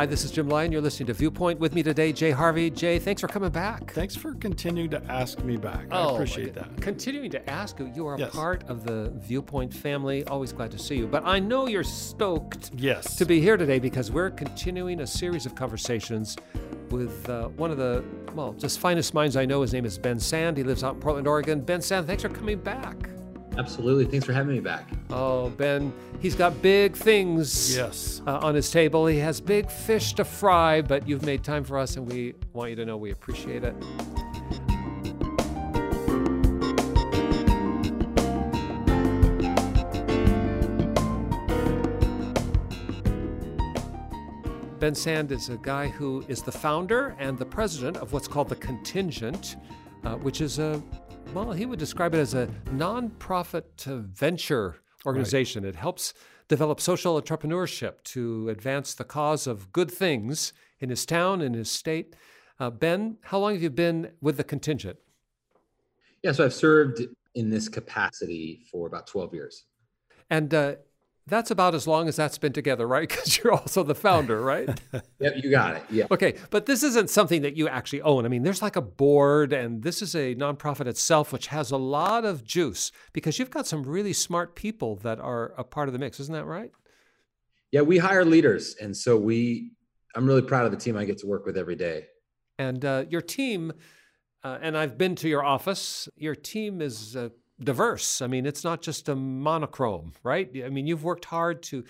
Hi, this is Jim Lyon. You're listening to Viewpoint. With me today, Jay Harvey. Jay, thanks for coming back. Thanks for continuing to ask me back. I Oh, appreciate my that. Continuing to ask you, you are Yes. part of the Viewpoint family. Always glad to see you. But I know you're stoked Yes. to be here today because we're continuing a series of conversations with uh, one of the, well, just finest minds I know. His name is Ben Sand. He lives out in Portland, Oregon. Ben Sand, thanks for coming back. Absolutely. Thanks for having me back. Oh, Ben, he's got big things Yes. uh, on his table. He has big fish to fry, but you've made time for us, and we want you to know we appreciate it. Ben Sand is a guy who is the founder and the president of what's called the Contingent, uh, which is a, well, he would describe it as a nonprofit uh, venture organization. It helps develop social entrepreneurship to advance the cause of good things in his town, in his state. Uh, ben, how long have you been with the Contingent? Yeah, so I've served in this capacity for about 12 years. And uh, that's about as long as that's been together, right? Because you're also the founder, right? Yep, you got it. Yeah. Okay, but this isn't something that you actually own. I mean, there's like a board, and this is a nonprofit itself, which has a lot of juice because you've got some really smart people that are a part of the mix. Isn't that right? Yeah, we hire leaders. And so we, I'm really proud of the team I get to work with every day. And uh, your team, uh, and I've been to your office, your team is uh, diverse. I mean, it's not just a monochrome, right? I mean, you've worked hard to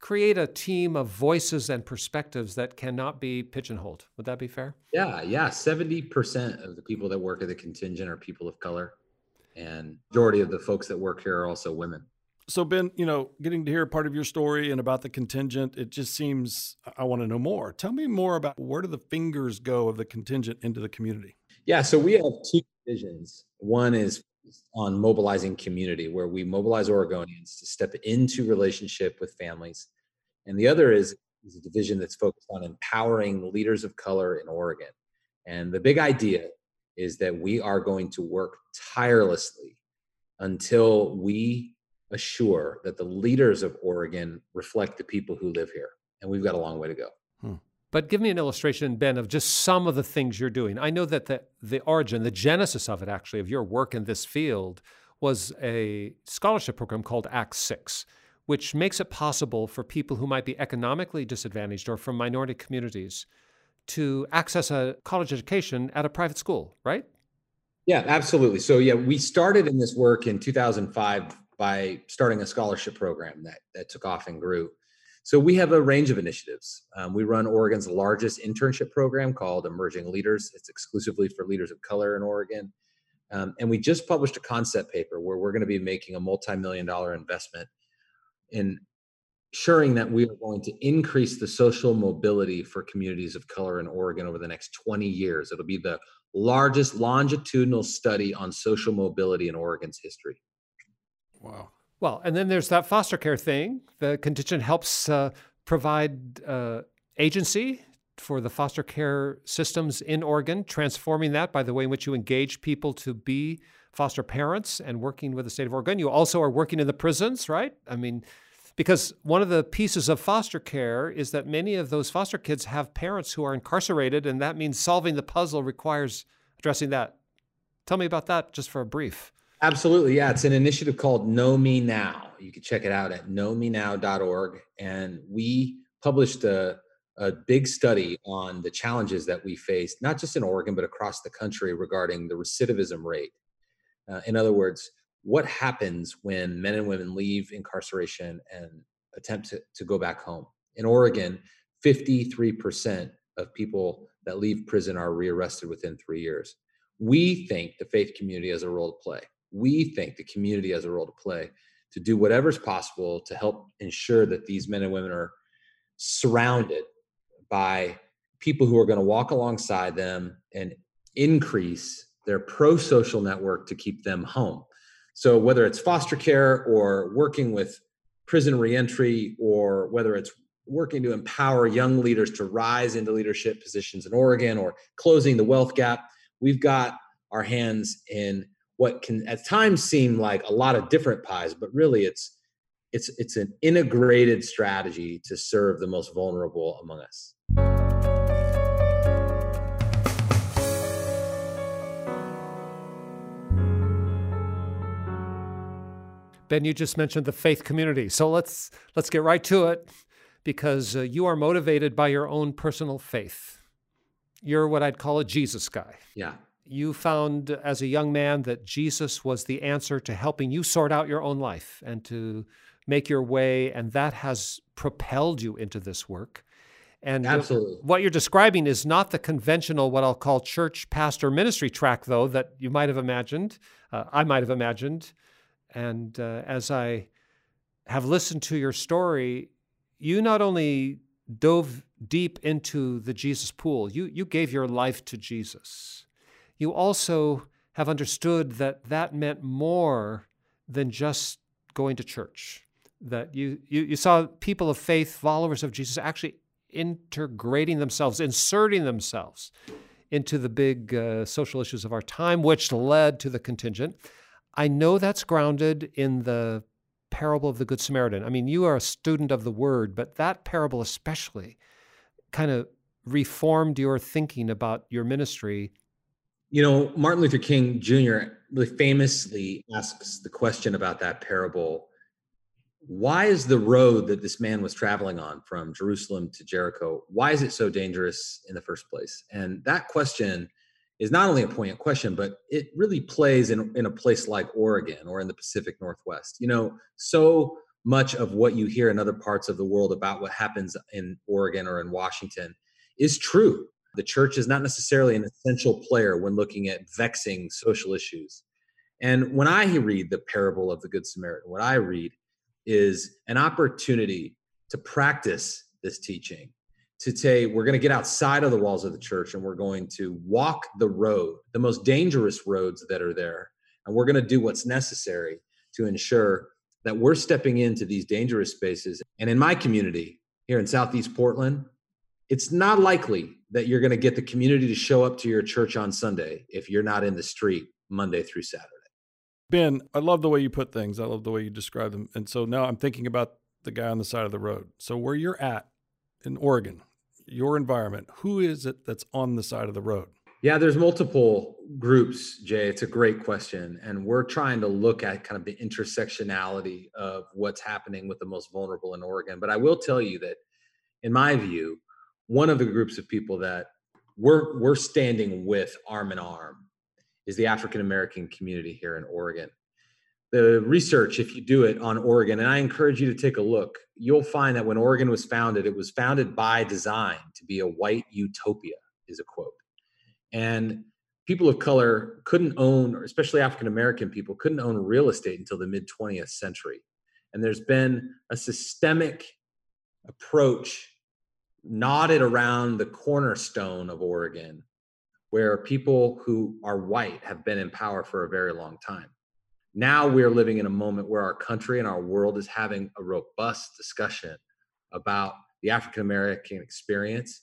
create a team of voices and perspectives that cannot be pigeonholed. Would that be fair? Yeah, yeah. 70% of the people that work at the contingent are people of color. And majority of the folks that work here are also women. So Ben, you know, getting to hear part of your story and about the contingent, it just seems I want to know more. Tell me more about where do the fingers go of the contingent into the community? Yeah, so we have two divisions. One is on mobilizing community, where we mobilize Oregonians to step into relationship with families. And the other is, is a division that's focused on empowering leaders of color in Oregon. And the big idea is that we are going to work tirelessly until we assure that the leaders of Oregon reflect the people who live here. And we've got a long way to go. Hmm. But give me an illustration, Ben, of just some of the things you're doing. I know that the, the origin, the genesis of it, actually, of your work in this field was a scholarship program called Act Six, which makes it possible for people who might be economically disadvantaged or from minority communities to access a college education at a private school, right? Yeah, absolutely. So yeah, we started in this work in 2005 by starting a scholarship program that that took off and grew. So we have a range of initiatives. Um, we run Oregon's largest internship program called Emerging Leaders. It's exclusively for leaders of color in Oregon. Um, and we just published a concept paper where we're going to be making a multi-million dollar investment in ensuring that we are going to increase the social mobility for communities of color in Oregon over the next 20 years. It'll be the largest longitudinal study on social mobility in Oregon's history. Wow. Well, and then there's that foster care thing. The contingent helps uh, provide uh, agency for the foster care systems in Oregon, transforming that by the way in which you engage people to be foster parents and working with the state of Oregon. You also are working in the prisons, right? I mean, because one of the pieces of foster care is that many of those foster kids have parents who are incarcerated, and that means solving the puzzle requires addressing that. Tell me about that just for a brief. Absolutely. Yeah. It's an initiative called Know Me Now. You can check it out at knowmenow.org. And we published a, a big study on the challenges that we face, not just in Oregon, but across the country regarding the recidivism rate. Uh, in other words, what happens when men and women leave incarceration and attempt to, to go back home? In Oregon, 53% of people that leave prison are rearrested within three years. We think the faith community has a role to play. We think the community has a role to play to do whatever's possible to help ensure that these men and women are surrounded by people who are going to walk alongside them and increase their pro social network to keep them home. So, whether it's foster care or working with prison reentry, or whether it's working to empower young leaders to rise into leadership positions in Oregon or closing the wealth gap, we've got our hands in what can at times seem like a lot of different pies, but really it's it's it's an integrated strategy to serve the most vulnerable among us. Ben, you just mentioned the faith community. So let's let's get right to it because uh, you are motivated by your own personal faith. You're what I'd call a Jesus guy. Yeah. You found as a young man that Jesus was the answer to helping you sort out your own life and to make your way, and that has propelled you into this work. And Absolutely. what you're describing is not the conventional, what I'll call church pastor ministry track, though, that you might have imagined, uh, I might have imagined. And uh, as I have listened to your story, you not only dove deep into the Jesus pool, you, you gave your life to Jesus. You also have understood that that meant more than just going to church that you, you, you saw people of faith, followers of Jesus, actually integrating themselves, inserting themselves into the big uh, social issues of our time, which led to the contingent. I know that's grounded in the parable of the Good Samaritan. I mean, you are a student of the word, but that parable especially kind of reformed your thinking about your ministry. You know, Martin Luther King Jr. really famously asks the question about that parable why is the road that this man was traveling on from Jerusalem to Jericho, why is it so dangerous in the first place? And that question is not only a poignant question, but it really plays in, in a place like Oregon or in the Pacific Northwest. You know, so much of what you hear in other parts of the world about what happens in Oregon or in Washington is true. The church is not necessarily an essential player when looking at vexing social issues. And when I read the parable of the Good Samaritan, what I read is an opportunity to practice this teaching to say we're going to get outside of the walls of the church and we're going to walk the road the most dangerous roads that are there and we're going to do what's necessary to ensure that we're stepping into these dangerous spaces and in my community here in southeast portland it's not likely that you're going to get the community to show up to your church on sunday if you're not in the street monday through saturday Ben, I love the way you put things. I love the way you describe them. And so now I'm thinking about the guy on the side of the road. So where you're at in Oregon, your environment, who is it that's on the side of the road? Yeah, there's multiple groups, Jay. It's a great question. And we're trying to look at kind of the intersectionality of what's happening with the most vulnerable in Oregon. But I will tell you that, in my view, one of the groups of people that we're, we're standing with arm in arm is the African American community here in Oregon. The research, if you do it on Oregon, and I encourage you to take a look, you'll find that when Oregon was founded, it was founded by design to be a white utopia, is a quote. And people of color couldn't own, or especially African American people, couldn't own real estate until the mid 20th century. And there's been a systemic approach knotted around the cornerstone of Oregon where people who are white have been in power for a very long time. Now we're living in a moment where our country and our world is having a robust discussion about the African American experience.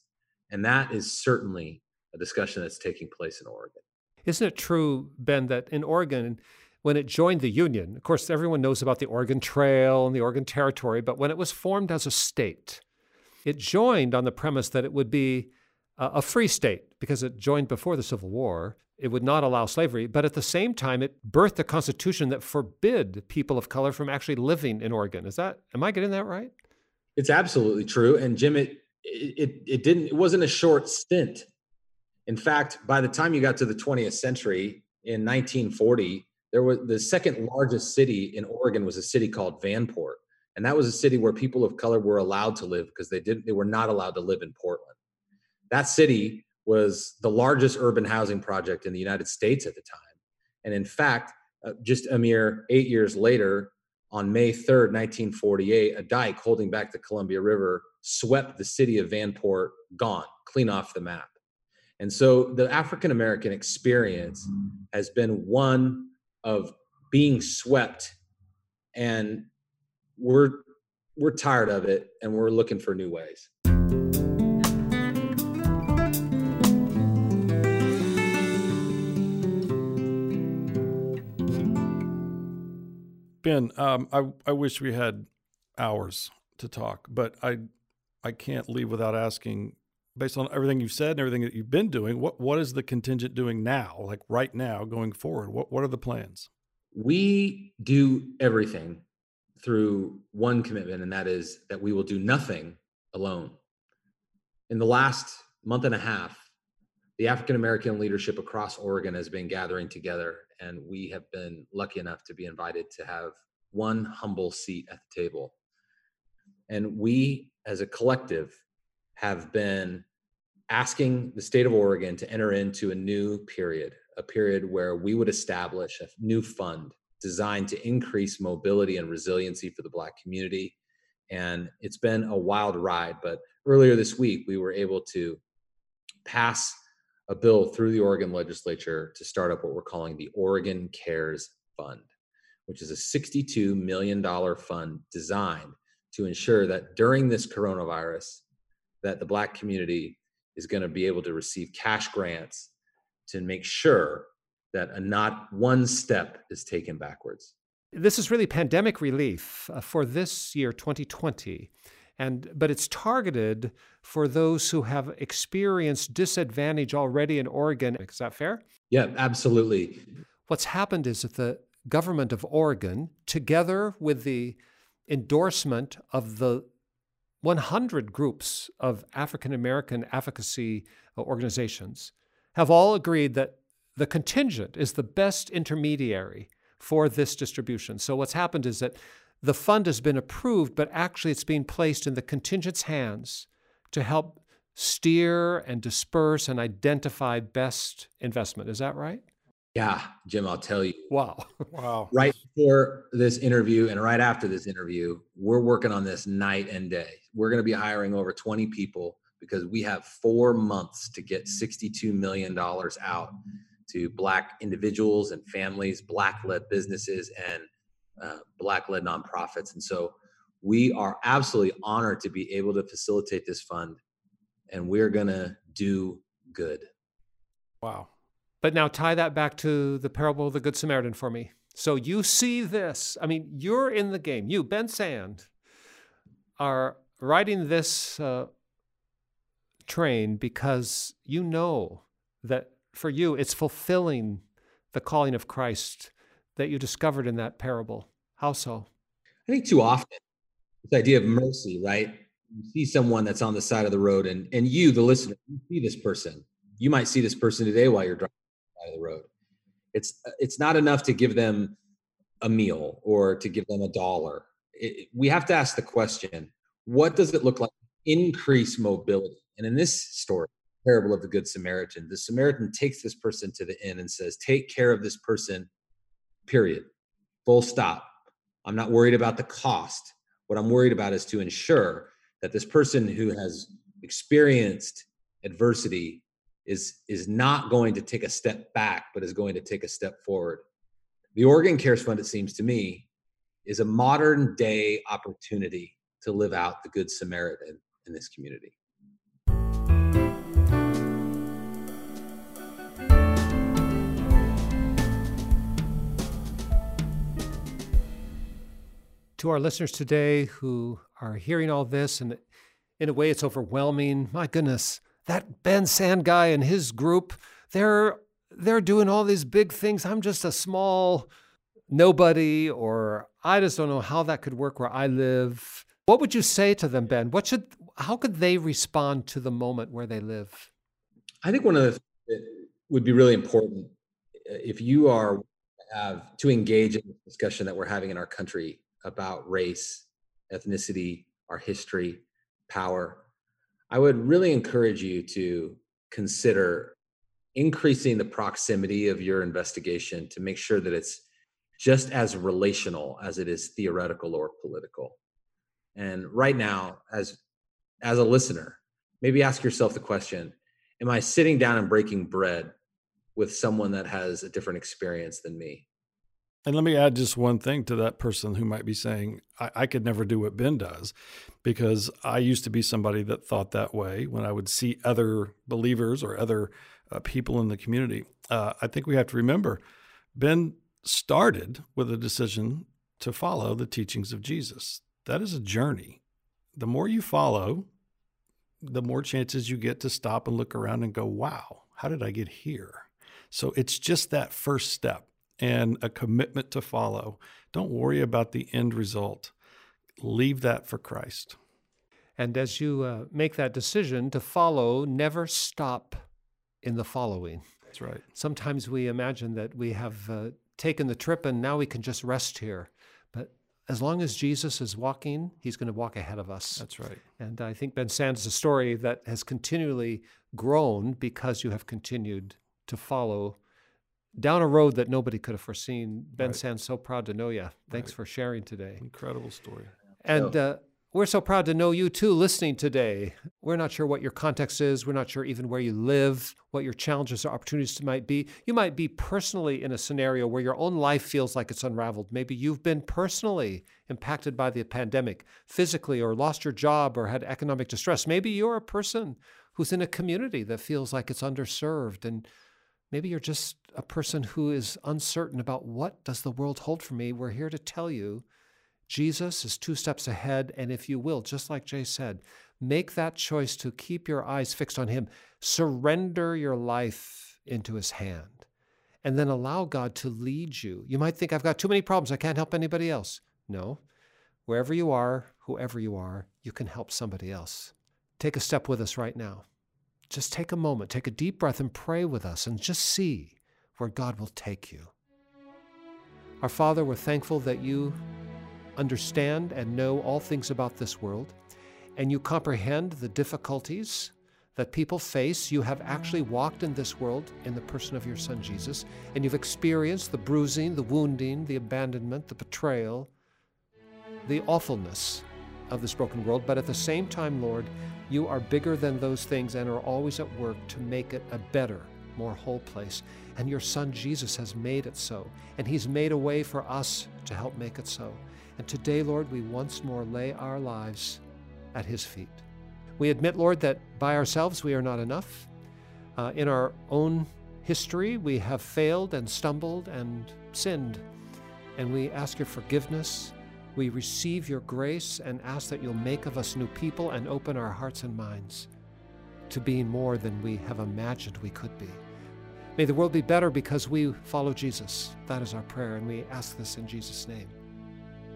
And that is certainly a discussion that's taking place in Oregon. Isn't it true, Ben, that in Oregon, when it joined the Union, of course, everyone knows about the Oregon Trail and the Oregon Territory, but when it was formed as a state, it joined on the premise that it would be a free state because it joined before the Civil War. It would not allow slavery, but at the same time, it birthed a constitution that forbid people of color from actually living in Oregon. Is that am I getting that right? It's absolutely true. And Jim, it it it didn't it wasn't a short stint. In fact, by the time you got to the 20th century in 1940, there was the second largest city in Oregon was a city called Vanport. And that was a city where people of color were allowed to live because they didn't they were not allowed to live in Portland. That city was the largest urban housing project in the United States at the time. And in fact, uh, just a mere eight years later, on May 3rd, 1948, a dike holding back the Columbia River swept the city of Vanport gone, clean off the map. And so the African American experience has been one of being swept and we're we're tired of it and we're looking for new ways. Ben, um, I I wish we had hours to talk, but I I can't leave without asking based on everything you've said and everything that you've been doing, what what is the contingent doing now, like right now going forward? What what are the plans? We do everything through one commitment, and that is that we will do nothing alone. In the last month and a half, the African American leadership across Oregon has been gathering together, and we have been lucky enough to be invited to have one humble seat at the table. And we, as a collective, have been asking the state of Oregon to enter into a new period, a period where we would establish a new fund designed to increase mobility and resiliency for the Black community. And it's been a wild ride, but earlier this week, we were able to pass a bill through the Oregon legislature to start up what we're calling the Oregon Cares Fund, which is a $62 million fund designed to ensure that during this coronavirus, that the Black community is going to be able to receive cash grants to make sure that not one step is taken backwards. This is really pandemic relief uh, for this year, 2020. And, but it's targeted for those who have experienced disadvantage already in Oregon. Is that fair? Yeah, absolutely. What's happened is that the government of Oregon, together with the endorsement of the 100 groups of African American advocacy uh, organizations, have all agreed that the contingent is the best intermediary for this distribution. So what's happened is that the fund has been approved, but actually it's being placed in the contingent's hands to help steer and disperse and identify best investment. Is that right? Yeah, Jim, I'll tell you. Wow. Wow. Right before this interview and right after this interview, we're working on this night and day. We're going to be hiring over 20 people because we have four months to get $62 million out to Black individuals and families, Black led businesses, and uh, Black led nonprofits. And so we are absolutely honored to be able to facilitate this fund, and we're going to do good. Wow. But now tie that back to the parable of the Good Samaritan for me. So you see this. I mean, you're in the game. You, Ben Sand, are riding this uh, train because you know that for you, it's fulfilling the calling of Christ that you discovered in that parable. How so? I think too often, this idea of mercy, right? You see someone that's on the side of the road, and and you, the listener, you see this person. You might see this person today while you're driving of the road. It's it's not enough to give them a meal or to give them a dollar. It, we have to ask the question: What does it look like? Increase mobility. And in this story, parable of the Good Samaritan, the Samaritan takes this person to the inn and says, "Take care of this person." Period. Full stop. I'm not worried about the cost. What I'm worried about is to ensure that this person who has experienced adversity is is not going to take a step back but is going to take a step forward the oregon cares fund it seems to me is a modern day opportunity to live out the good samaritan in this community to our listeners today who are hearing all this and in a way it's overwhelming my goodness that Ben Sand guy and his group, they're they're doing all these big things. I'm just a small nobody, or I just don't know how that could work where I live. What would you say to them, Ben? What should how could they respond to the moment where they live? I think one of the things that would be really important uh, if you are have to engage in the discussion that we're having in our country about race, ethnicity, our history, power, I would really encourage you to consider increasing the proximity of your investigation to make sure that it's just as relational as it is theoretical or political. And right now, as as a listener, maybe ask yourself the question, am I sitting down and breaking bread with someone that has a different experience than me? And let me add just one thing to that person who might be saying, I, I, could never do what Ben does, because I used to be somebody that thought that way when I would see other believers or other uh, people in the community. Uh, I think we have to remember Ben started with a decision to follow the teachings of Jesus. that is a journey. The more you follow, the more chances you get to stop and look around and go, wow, how did I get here? So it's just that first step and a commitment to follow. Don't worry about the end result, leave that for Christ. And as you uh, make that decision to follow, never stop in the following. That's right. Sometimes we imagine that we have uh, taken the trip and now we can just rest here. But as long as Jesus is walking, he's going to walk ahead of us. That's right. And I think Ben Sand is a story that has continually grown because you have continued to follow down a road that nobody could have foreseen. Ben right. Sand's so proud to know you. Thanks right. for sharing today. Incredible story. And uh, we're so proud to know you too listening today. We're not sure what your context is. We're not sure even where you live, what your challenges or opportunities might be. You might be personally in a scenario where your own life feels like it's unraveled. Maybe you've been personally impacted by the pandemic, physically, or lost your job or had economic distress. Maybe you're a person who's in a community that feels like it's underserved and maybe you're just a person who is uncertain about what does the world hold for me. We're here to tell you Jesus is two steps ahead. And if you will, just like Jay said, make that choice to keep your eyes fixed on Him. Surrender your life into His hand. And then allow God to lead you. You might think, I've got too many problems. I can't help anybody else. No. Wherever you are, whoever you are, you can help somebody else. Take a step with us right now. Just take a moment, take a deep breath, and pray with us, and just see where God will take you. Our Father, we're thankful that you understand and know all things about this world, and you comprehend the difficulties that people face. You have actually walked in this world in the person of your Son Jesus, and you've experienced the bruising, the wounding, the abandonment, the betrayal, the awfulness of this broken world. But at the same time, Lord, you are bigger than those things and are always at work to make it a better, more whole place. And your Son Jesus has made it so, and He's made a way for us to help make it so. And today, Lord, we once more lay our lives at His feet. We admit, Lord, that by ourselves we are not enough. Uh, in our own history, we have failed and stumbled and sinned. And we ask your forgiveness. We receive your grace and ask that you'll make of us new people and open our hearts and minds to being more than we have imagined we could be. May the world be better because we follow Jesus. That is our prayer, and we ask this in Jesus' name.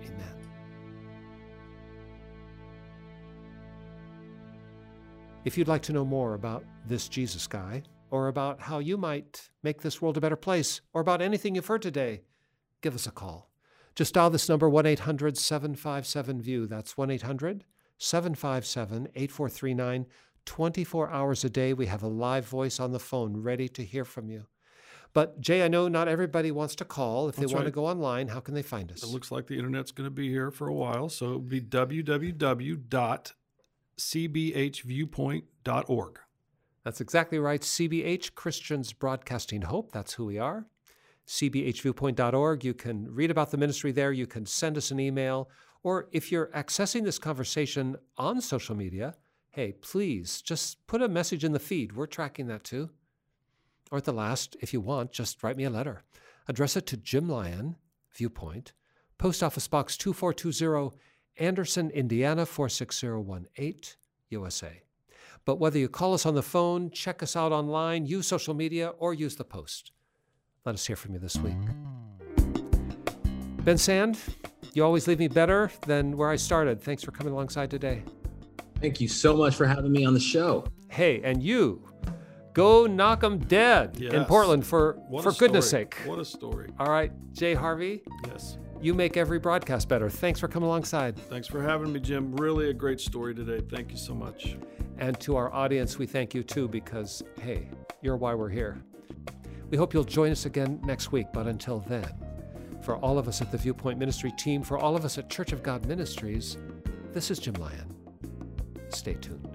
Amen. If you'd like to know more about this Jesus guy, or about how you might make this world a better place, or about anything you've heard today, give us a call. Just dial this number 1 800 757 VIEW. That's 1 800 757 8439. 24 hours a day, we have a live voice on the phone ready to hear from you. But Jay, I know not everybody wants to call. If That's they want right. to go online, how can they find us? It looks like the internet's going to be here for a while, so it would be www cbhviewpoint.org. That's exactly right. CBH, Christians Broadcasting Hope. That's who we are. cbhviewpoint.org. You can read about the ministry there. You can send us an email. Or if you're accessing this conversation on social media, hey, please just put a message in the feed. We're tracking that too. Or at the last, if you want, just write me a letter. Address it to Jim Lyon, Viewpoint, Post Office Box 2420 Anderson, Indiana 46018, USA. But whether you call us on the phone, check us out online, use social media, or use the post, let us hear from you this week. Ben Sand, you always leave me better than where I started. Thanks for coming alongside today. Thank you so much for having me on the show. Hey, and you, go knock them dead yes. in Portland for what for goodness sake. What a story. All right, Jay Harvey. Yes. You make every broadcast better. Thanks for coming alongside. Thanks for having me, Jim. Really a great story today. Thank you so much. And to our audience, we thank you too because, hey, you're why we're here. We hope you'll join us again next week. But until then, for all of us at the Viewpoint Ministry team, for all of us at Church of God Ministries, this is Jim Lyon. Stay tuned.